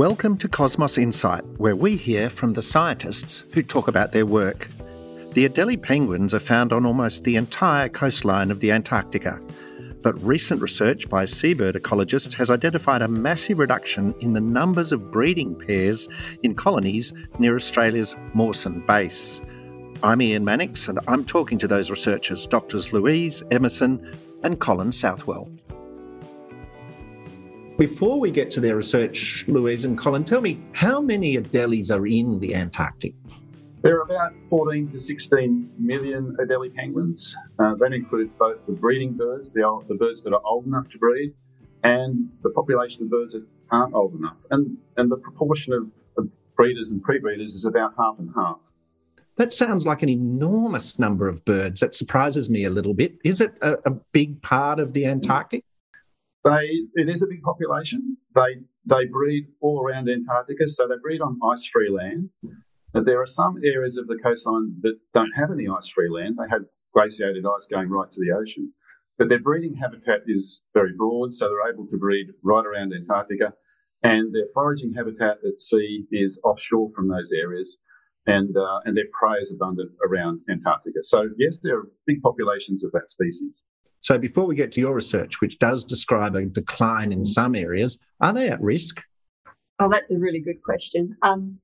Welcome to Cosmos Insight, where we hear from the scientists who talk about their work. The Adelie penguins are found on almost the entire coastline of the Antarctica, but recent research by seabird ecologists has identified a massive reduction in the numbers of breeding pairs in colonies near Australia's Mawson base. I'm Ian Mannix, and I'm talking to those researchers, Doctors Louise Emmerson and Colin Southwell. Before we get to their research, Louise and Colin, tell me how many Adelies are in the Antarctic? There are about 14 to 16 million Adelie penguins. Uh, that includes both the breeding birds, the, old, the birds that are old enough to breed, and the population of birds that aren't old enough. And, and the proportion of, of breeders and pre-breeders is about half and half. That sounds like an enormous number of birds. That surprises me a little bit. Is it a, a big part of the Antarctic? They it is a big population. They they breed all around Antarctica, so they breed on ice-free land. But there are some areas of the coastline that don't have any ice-free land. They have glaciated ice going right to the ocean. But their breeding habitat is very broad, so they're able to breed right around Antarctica. And their foraging habitat at sea is offshore from those areas, and uh, and their prey is abundant around Antarctica. So yes, there are big populations of that species. So before we get to your research, which does describe a decline in some areas, are they at risk? Oh, that's a really good question. Um,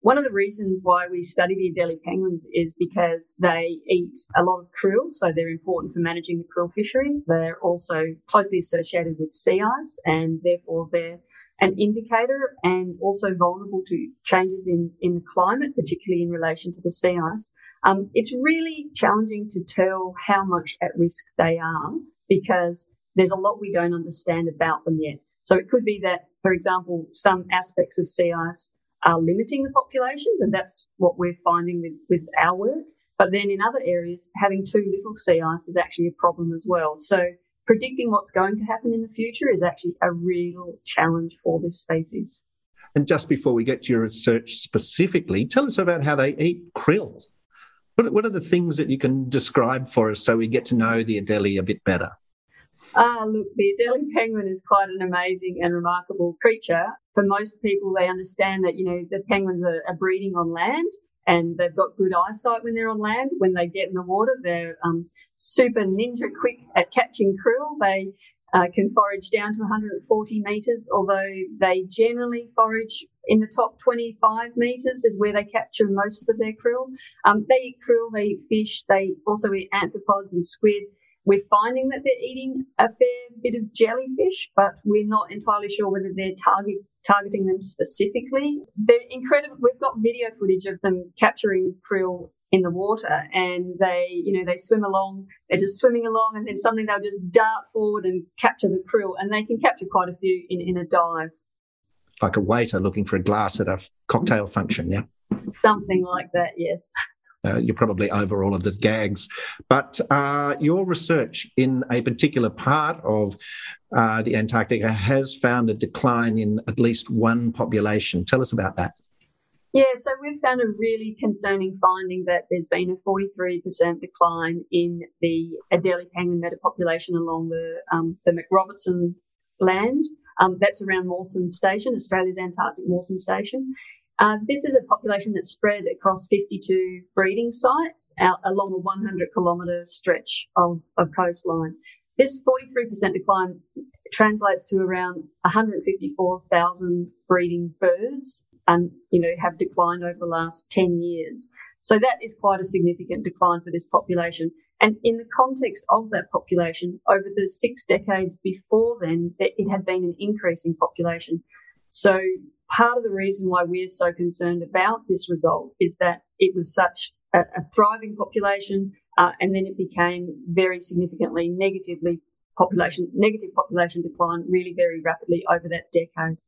one of the reasons why we study the Adelie penguins is because they eat a lot of krill, so they're important for managing the krill fishery. They're also closely associated with sea ice, and therefore they're an indicator and also vulnerable to changes in, in the climate, particularly in relation to the sea ice. Um, it's really challenging to tell how much at risk they are because there's a lot we don't understand about them yet. So it could be that, for example, some aspects of sea ice are limiting the populations, and that's what we're finding with, with our work. But then in other areas, having too little sea ice is actually a problem as well. So predicting what's going to happen in the future is actually a real challenge for this species. And just before we get to your research specifically, tell us about how they eat krill. What, what are the things that you can describe for us so we get to know the Adelie a bit better? Ah, look, the Adelie penguin is quite an amazing and remarkable creature. For most people, they understand that, you know, the penguins are, are breeding on land and they've got good eyesight when they're on land. When they get in the water, they're um, super ninja quick at catching krill. They uh, can forage down to 140 metres, although they generally forage in the top 25 metres is where they capture most of their krill. Um, they eat krill, they eat fish, they also eat amphipods and squid. We're finding that they're eating a fair bit of jellyfish, but we're not entirely sure whether they're target, targeting them specifically. They're incredible. We've got video footage of them capturing krill in the water and they, you know, they swim along, they're just swimming along and then suddenly they'll just dart forward and capture the krill and they can capture quite a few in, in a dive. Like a waiter looking for a glass at a cocktail function, yeah? Something like that, yes. Uh, you're probably over all of the gags. But uh, your research in a particular part of uh, the Antarctica has found a decline in at least one population. Tell us about that. Yeah, so we've found a really concerning finding that there's been a 43% decline in the Adelie penguin metapopulation along the, um, the MacRobertson Land. Um, that's around Mawson Station, Australia's Antarctic Mawson Station. Uh, this is a population that's spread across 52 breeding sites out along a 100 kilometre stretch of, of coastline. This 43% decline translates to around 154,000 breeding birds and, you know, have declined over the last 10 years. So that is quite a significant decline for this population. And in the context of that population, over the six decades before then, it had been an increasing population. So part of the reason why we're so concerned about this result is that it was such a, a thriving population, uh, and then it became very significantly negatively population negative population decline really very rapidly over that decade.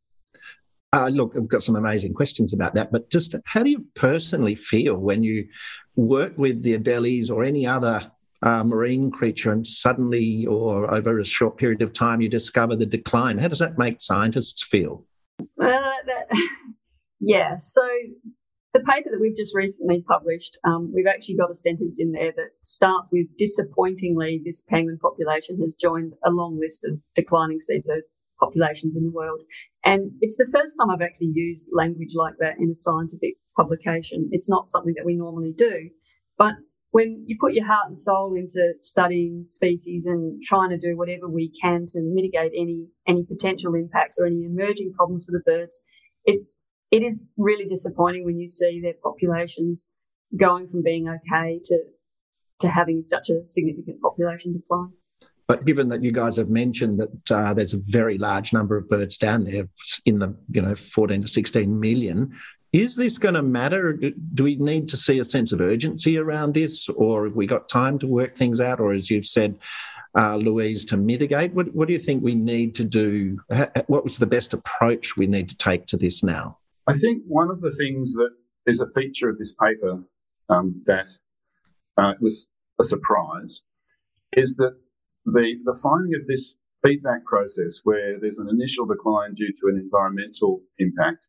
Uh, look, I've got some amazing questions about that, but just how do you personally feel when you work with the Adelies or any other uh, marine creature and suddenly or over a short period of time you discover the decline? How does that make scientists feel? Uh, that, yeah, so the paper that we've just recently published, um, we've actually got a sentence in there that starts with disappointingly, this penguin population has joined a long list of declining seabird populations in the world. And it's the first time I've actually used language like that in a scientific publication. It's not something that we normally do. But when you put your heart and soul into studying species and trying to do whatever we can to mitigate any any potential impacts or any emerging problems for the birds, it's it is really disappointing when you see their populations going from being okay to to having such a significant population decline. But given that you guys have mentioned that uh, there's a very large number of birds down there in the you know 14 to 16 million, is this going to matter? Do we need to see a sense of urgency around this, or have we got time to work things out, or as you've said, uh, Louise, to mitigate? What, what do you think we need to do? What was the best approach we need to take to this now? I think one of the things that is a feature of this paper um, that uh, was a surprise is that the, the finding of this feedback process where there's an initial decline due to an environmental impact,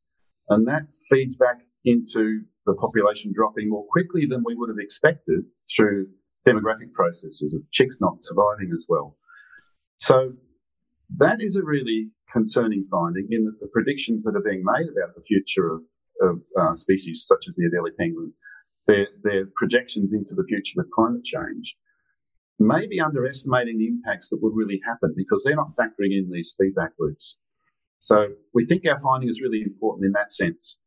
and that feeds back into the population dropping more quickly than we would have expected through demographic processes of chicks not surviving as well. So that is a really concerning finding in that the predictions that are being made about the future of, of uh, species such as the Adelie penguin, their, their projections into the future of climate change, may be underestimating the impacts that would really happen because they're not factoring in these feedback loops. So we think our finding is really important in that sense,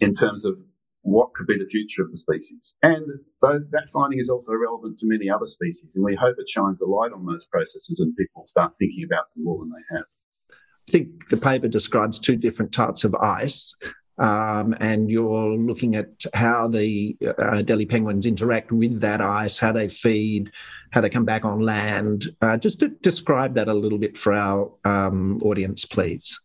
in terms of what could be the future of the species. And that finding is also relevant to many other species, and we hope it shines a light on those processes and people start thinking about them more than they have. I think the paper describes two different types of ice. Um, and you're looking at how the uh, Adelie penguins interact with that ice, how they feed, how they come back on land. Uh, just to describe that a little bit for our um, audience, please.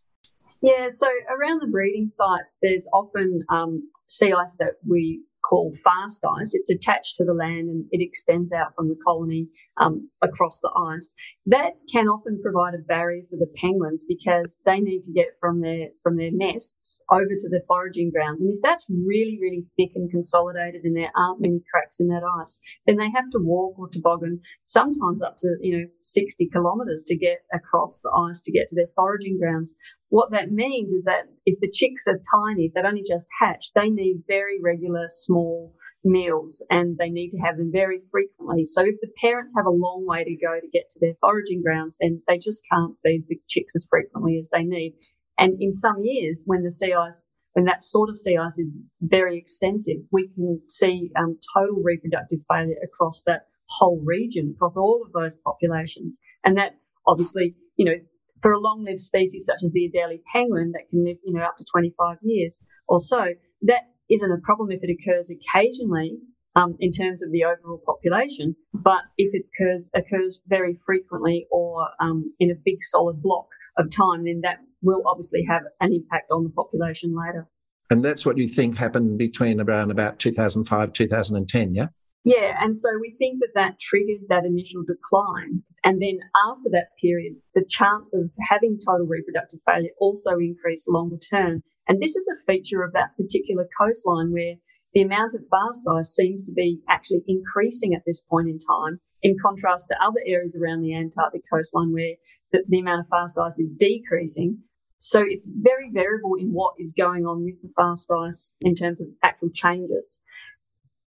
Yeah, so around the breeding sites, there's often um, sea ice that we called fast ice. It's attached to the land and it extends out from the colony um, across the ice. That can often provide a barrier for the penguins because they need to get from their from their nests over to their foraging grounds. And if that's really really thick and consolidated and there aren't many cracks in that ice, then they have to walk or toboggan sometimes up to you know 60 kilometres to get across the ice to get to their foraging grounds. What that means is that if the chicks are tiny, they've only just hatched, they need very regular small meals and they need to have them very frequently. So if the parents have a long way to go to get to their foraging grounds, then they just can't feed the chicks as frequently as they need. And in some years, when the sea ice, when that sort of sea ice is very extensive, we can see um, total reproductive failure across that whole region, across all of those populations. And that obviously, you know, for a long-lived species such as the Adelie penguin that can live, you know, up to 25 years or so, that isn't a problem if it occurs occasionally um, in terms of the overall population, but if it occurs occurs very frequently or um, in a big solid block of time, then that will obviously have an impact on the population later. And that's what you think happened between around about 2005, 2010, yeah? Yeah, and so we think that that triggered that initial decline. And then after that period, the chance of having total reproductive failure also increased longer term. And this is a feature of that particular coastline where the amount of fast ice seems to be actually increasing at this point in time, in contrast to other areas around the Antarctic coastline where the, the amount of fast ice is decreasing. So it's very variable in what is going on with the fast ice in terms of actual changes.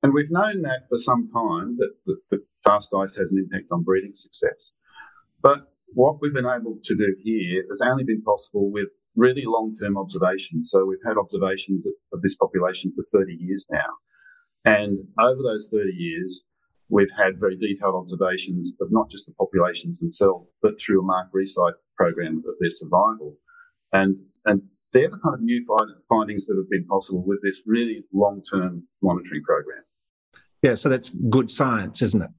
And we've known that for some time that the, the fast ice has an impact on breeding success. But what we've been able to do here has only been possible with really long term observations. So we've had observations of this population for 30 years now. And over those 30 years, we've had very detailed observations of not just the populations themselves, but through a mark resight program of their survival. And, and they're the kind of new findings that have been possible with this really long term monitoring program. Yeah, so that's good science, isn't it?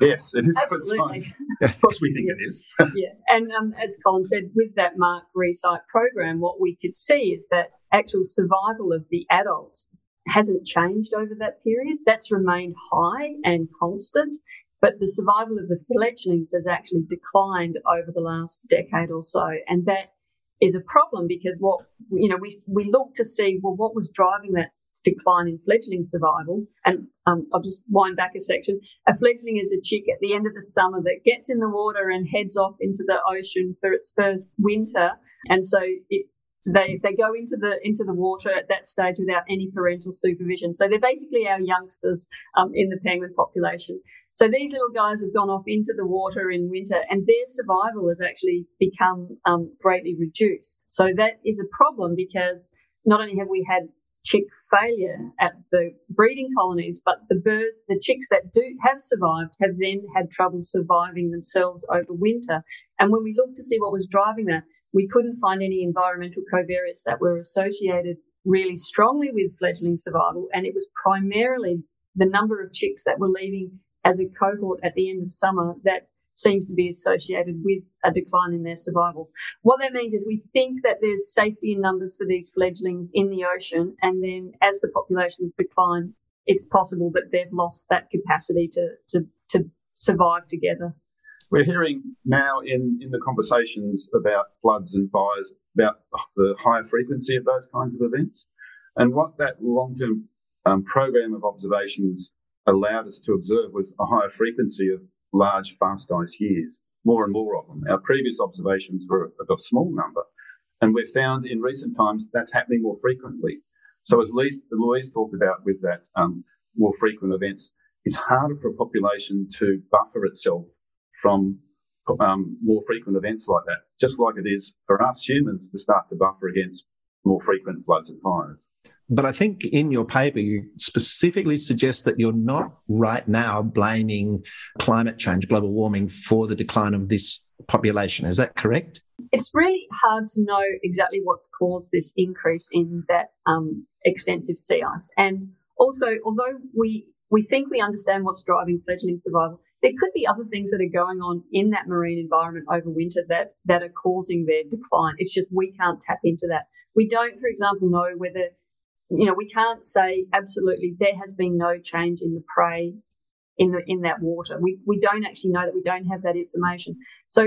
Yes, it is Absolutely. good science. of course, we think it is. yeah, and um, as Colin said, with that Mark Resight program, what we could see is that actual survival of the adults hasn't changed over that period. That's remained high and constant, but the survival of the fledglings has actually declined over the last decade or so, and that is a problem because what you know we we look to see well what was driving that decline in fledgling survival. And um, I'll just wind back a section. A fledgling is a chick at the end of the summer that gets in the water and heads off into the ocean for its first winter. And so it, they they go into the into the water at that stage without any parental supervision. So they're basically our youngsters um, in the penguin population. So these little guys have gone off into the water in winter, and their survival has actually become um, greatly reduced. So that is a problem because not only have we had chick failure at the breeding colonies, but the bird, the chicks that do have survived have then had trouble surviving themselves over winter. And when we looked to see what was driving that, we couldn't find any environmental covariates that were associated really strongly with fledgling survival. And it was primarily the number of chicks that were leaving as a cohort at the end of summer that seemed to be associated with a decline in their survival. What that means is we think that there's safety in numbers for these fledglings in the ocean, and then as the populations decline, it's possible that they've lost that capacity to, to, to survive together. We're hearing now in, in the conversations about floods and fires about the higher frequency of those kinds of events. And what that long term um, program of observations allowed us to observe was a higher frequency of large fast ice years, more and more of them. Our previous observations were of a small number, and we've found in recent times that's happening more frequently. So, as Louise, Louise talked about with that um, more frequent events, it's harder for a population to buffer itself from um, more frequent events like that, just like it is for us humans to start to buffer against more frequent floods and fires. But I think in your paper, you specifically suggest that you're not right now blaming climate change, global warming, for the decline of this population. Is that correct? It's really hard to know exactly what's caused this increase in that um, extensive sea ice. And also, although we, we think we understand what's driving fledgling survival, there could be other things that are going on in that marine environment over winter that, that are causing their decline. It's just we can't tap into that. We don't, for example, know whether, you know, we can't say absolutely there has been no change in the prey in the in that water. We we don't actually know that we don't have that information. So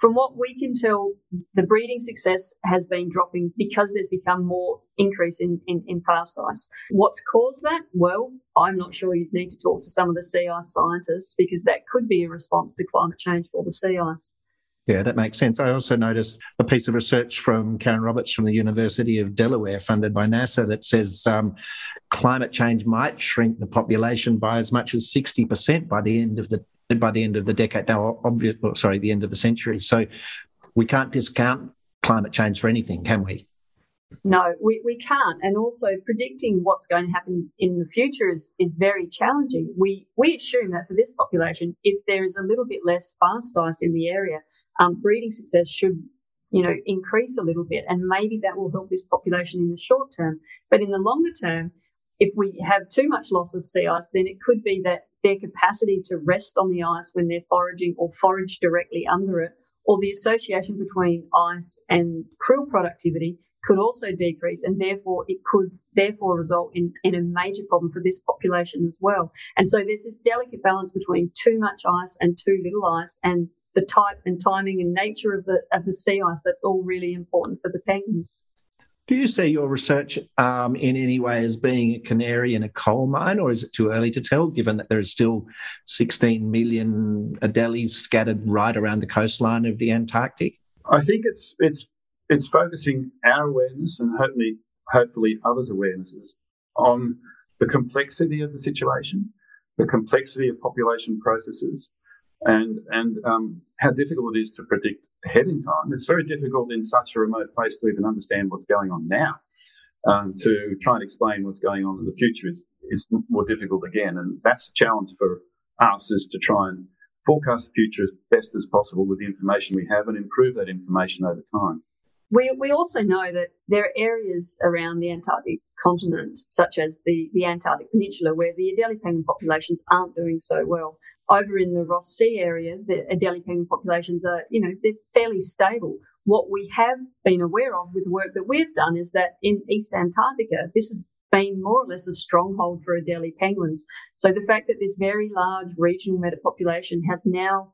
from what we can tell, the breeding success has been dropping because there's become more increase in, in, in, fast ice. What's caused that? Well, I'm not sure you'd need to talk to some of the sea ice scientists because that could be a response to climate change for the sea ice. Yeah, that makes sense. I also noticed a piece of research from Karen Roberts from the University of Delaware, funded by NASA, that says um, climate change might shrink the population by as much as 60% by the end of the by the end of the decade. Now, obviously, sorry, the end of the century. So we can't discount climate change for anything, can we? No, we, we can't. And also predicting what's going to happen in the future is, is very challenging. We, we assume that for this population, if there is a little bit less fast ice in the area, um, breeding success should, you know, increase a little bit. And maybe that will help this population in the short term. But in the longer term, if we have too much loss of sea ice, then it could be that their capacity to rest on the ice when they're foraging or forage directly under it, or the association between ice and krill productivity could also decrease and therefore it could therefore result in, in a major problem for this population as well. And so there's this delicate balance between too much ice and too little ice and the type and timing and nature of the of the sea ice that's all really important for the penguins. Do you see your research um, in any way as being a canary in a coal mine, or is it too early to tell, given that there are still 16 million Adelies scattered right around the coastline of the Antarctic? I think it's it's it's focusing our awareness and hopefully hopefully others' awarenesses on the complexity of the situation, the complexity of population processes, and and um, how difficult it is to predict ahead in time. It's very difficult in such a remote place to even understand what's going on now. Um, to try and explain what's going on in the future is, is more difficult again, and that's the challenge for us is to try and forecast the future as best as possible with the information we have and improve that information over time. We, we also know that there are areas around the Antarctic continent, such as the, the Antarctic Peninsula, where the Adelie penguin populations aren't doing so well over in the Ross Sea area, the Adelie penguin populations are, you know, they're fairly stable. What we have been aware of with the work that we've done is that in East Antarctica, this has been more or less a stronghold for Adelie penguins. So the fact that this very large regional metapopulation has now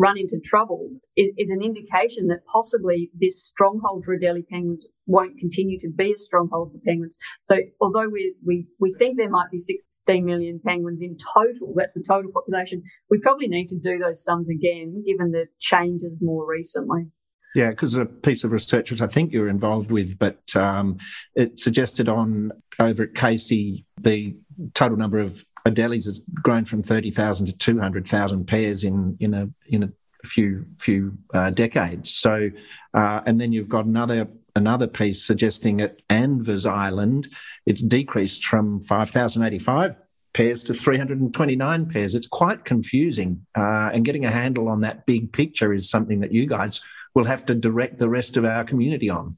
run into trouble is, is, an indication that possibly this stronghold for Adelie penguins won't continue to be a stronghold for penguins. So although we, we, we think there might be 16 million penguins in total, that's the total population, we probably need to do those sums again given the changes more recently. Yeah, because a piece of research which I think you were involved with, but um, it suggested on over at Casey the total number of Adelies has grown from thirty thousand to two hundred thousand pairs in in a in a few few uh, decades. So, uh, and then you've got another another piece suggesting at Anvers Island, it's decreased from five thousand eighty five pairs to 329 pairs. It's quite confusing. Uh, and getting a handle on that big picture is something that you guys will have to direct the rest of our community on.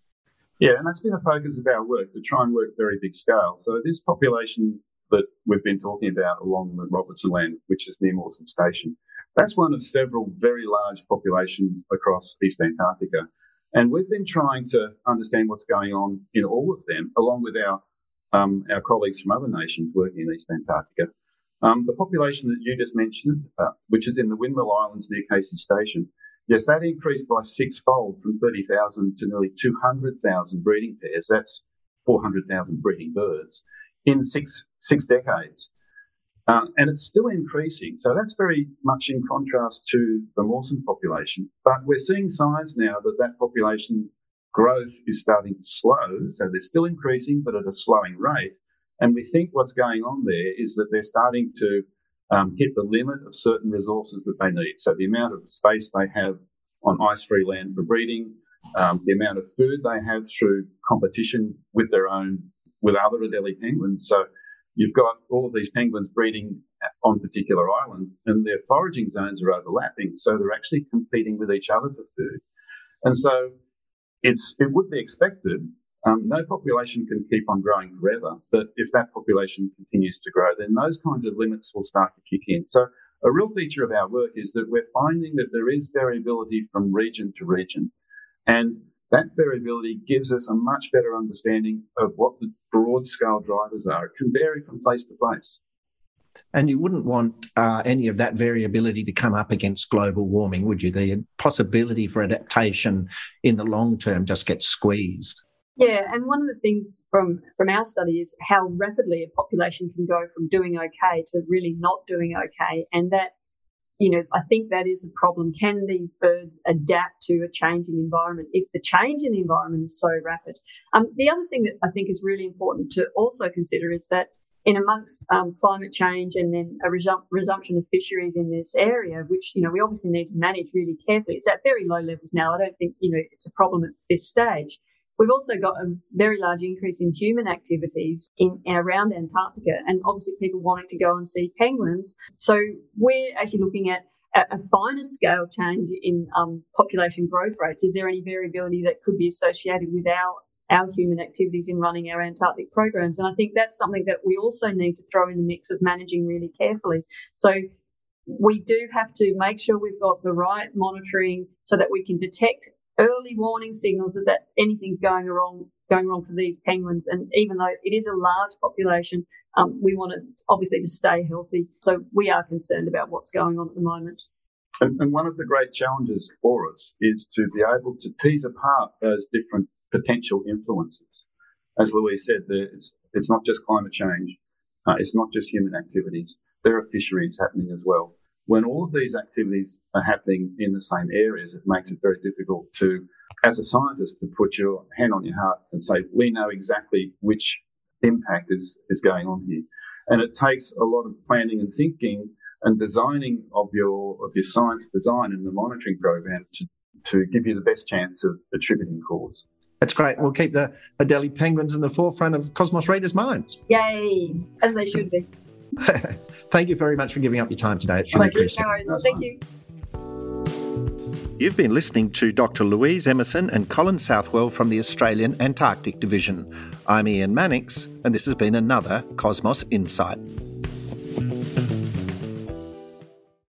Yeah, and that's been a focus of our work to try and work very big scale. So this population that we've been talking about along the Robertson Land, which is near Mawson Station, that's one of several very large populations across East Antarctica. And we've been trying to understand what's going on in all of them, along with our um, our colleagues from other nations working in East Antarctica. Um, the population that you just mentioned, uh, which is in the Windmill Islands near Casey Station, Yes, that increased by sixfold from 30,000 to nearly 200,000 breeding pairs. That's 400,000 breeding birds in six, six decades. Uh, and it's still increasing. So that's very much in contrast to the Mawson population. But we're seeing signs now that that population growth is starting to slow. So they're still increasing, but at a slowing rate. And we think what's going on there is that they're starting to um, hit the limit of certain resources that they need. So the amount of space they have on ice-free land for breeding, um, the amount of food they have through competition with their own, with other Adelie penguins. So you've got all of these penguins breeding on particular islands and their foraging zones are overlapping. So they're actually competing with each other for food. And so it's, it would be expected um, no population can keep on growing forever, but if that population continues to grow, then those kinds of limits will start to kick in. So a real feature of our work is that we're finding that there is variability from region to region. And that variability gives us a much better understanding of what the broad scale drivers are. It can vary from place to place. And you wouldn't want uh, any of that variability to come up against global warming, would you? The possibility for adaptation in the long term just gets squeezed. Yeah, and one of the things from from our study is how rapidly a population can go from doing okay to really not doing okay, and that you know I think that is a problem. Can these birds adapt to a changing environment if the change in the environment is so rapid? Um, the other thing that I think is really important to also consider is that in amongst um, climate change and then a resum- resumption of fisheries in this area, which you know we obviously need to manage really carefully. It's at very low levels now. I don't think you know it's a problem at this stage. We've also got a very large increase in human activities in around Antarctica, and obviously people wanting to go and see penguins. So we're actually looking at a, finer scale change in um, population growth rates. Is there any variability that could be associated with our our human activities in running our Antarctic programs? And I think that's something that we also need to throw in the mix of managing really carefully. So we do have to make sure we've got the right monitoring so that we can detect early warning signals that, that anything's going wrong going wrong for these penguins. And even though it is a large population, um, we want it obviously to stay healthy. So we are concerned about what's going on at the moment. And, and one of the great challenges for us is to be able to tease apart those different potential influences. As Louise said, it's, it's not just climate change. Uh, it's not just human activities. There are fisheries happening as well when all of these activities are happening in the same areas, it makes it very difficult to, as a scientist, to put your hand on your heart and say, we know exactly which impact is, is going on here. And it takes a lot of planning and thinking and designing of your, of your science design and the monitoring program to, to give you the best chance of attributing cause. That's great. We'll keep the Adelie penguins in the forefront of Cosmos readers' minds. Yay, as they should be. Thank you very much for giving up your time today. It's really appreciated. No Thank you. You've been listening to Dr. Louise Emmerson and Colin Southwell from the Australian Antarctic Division. I'm Ian Mannix, and this has been another Cosmos Insight.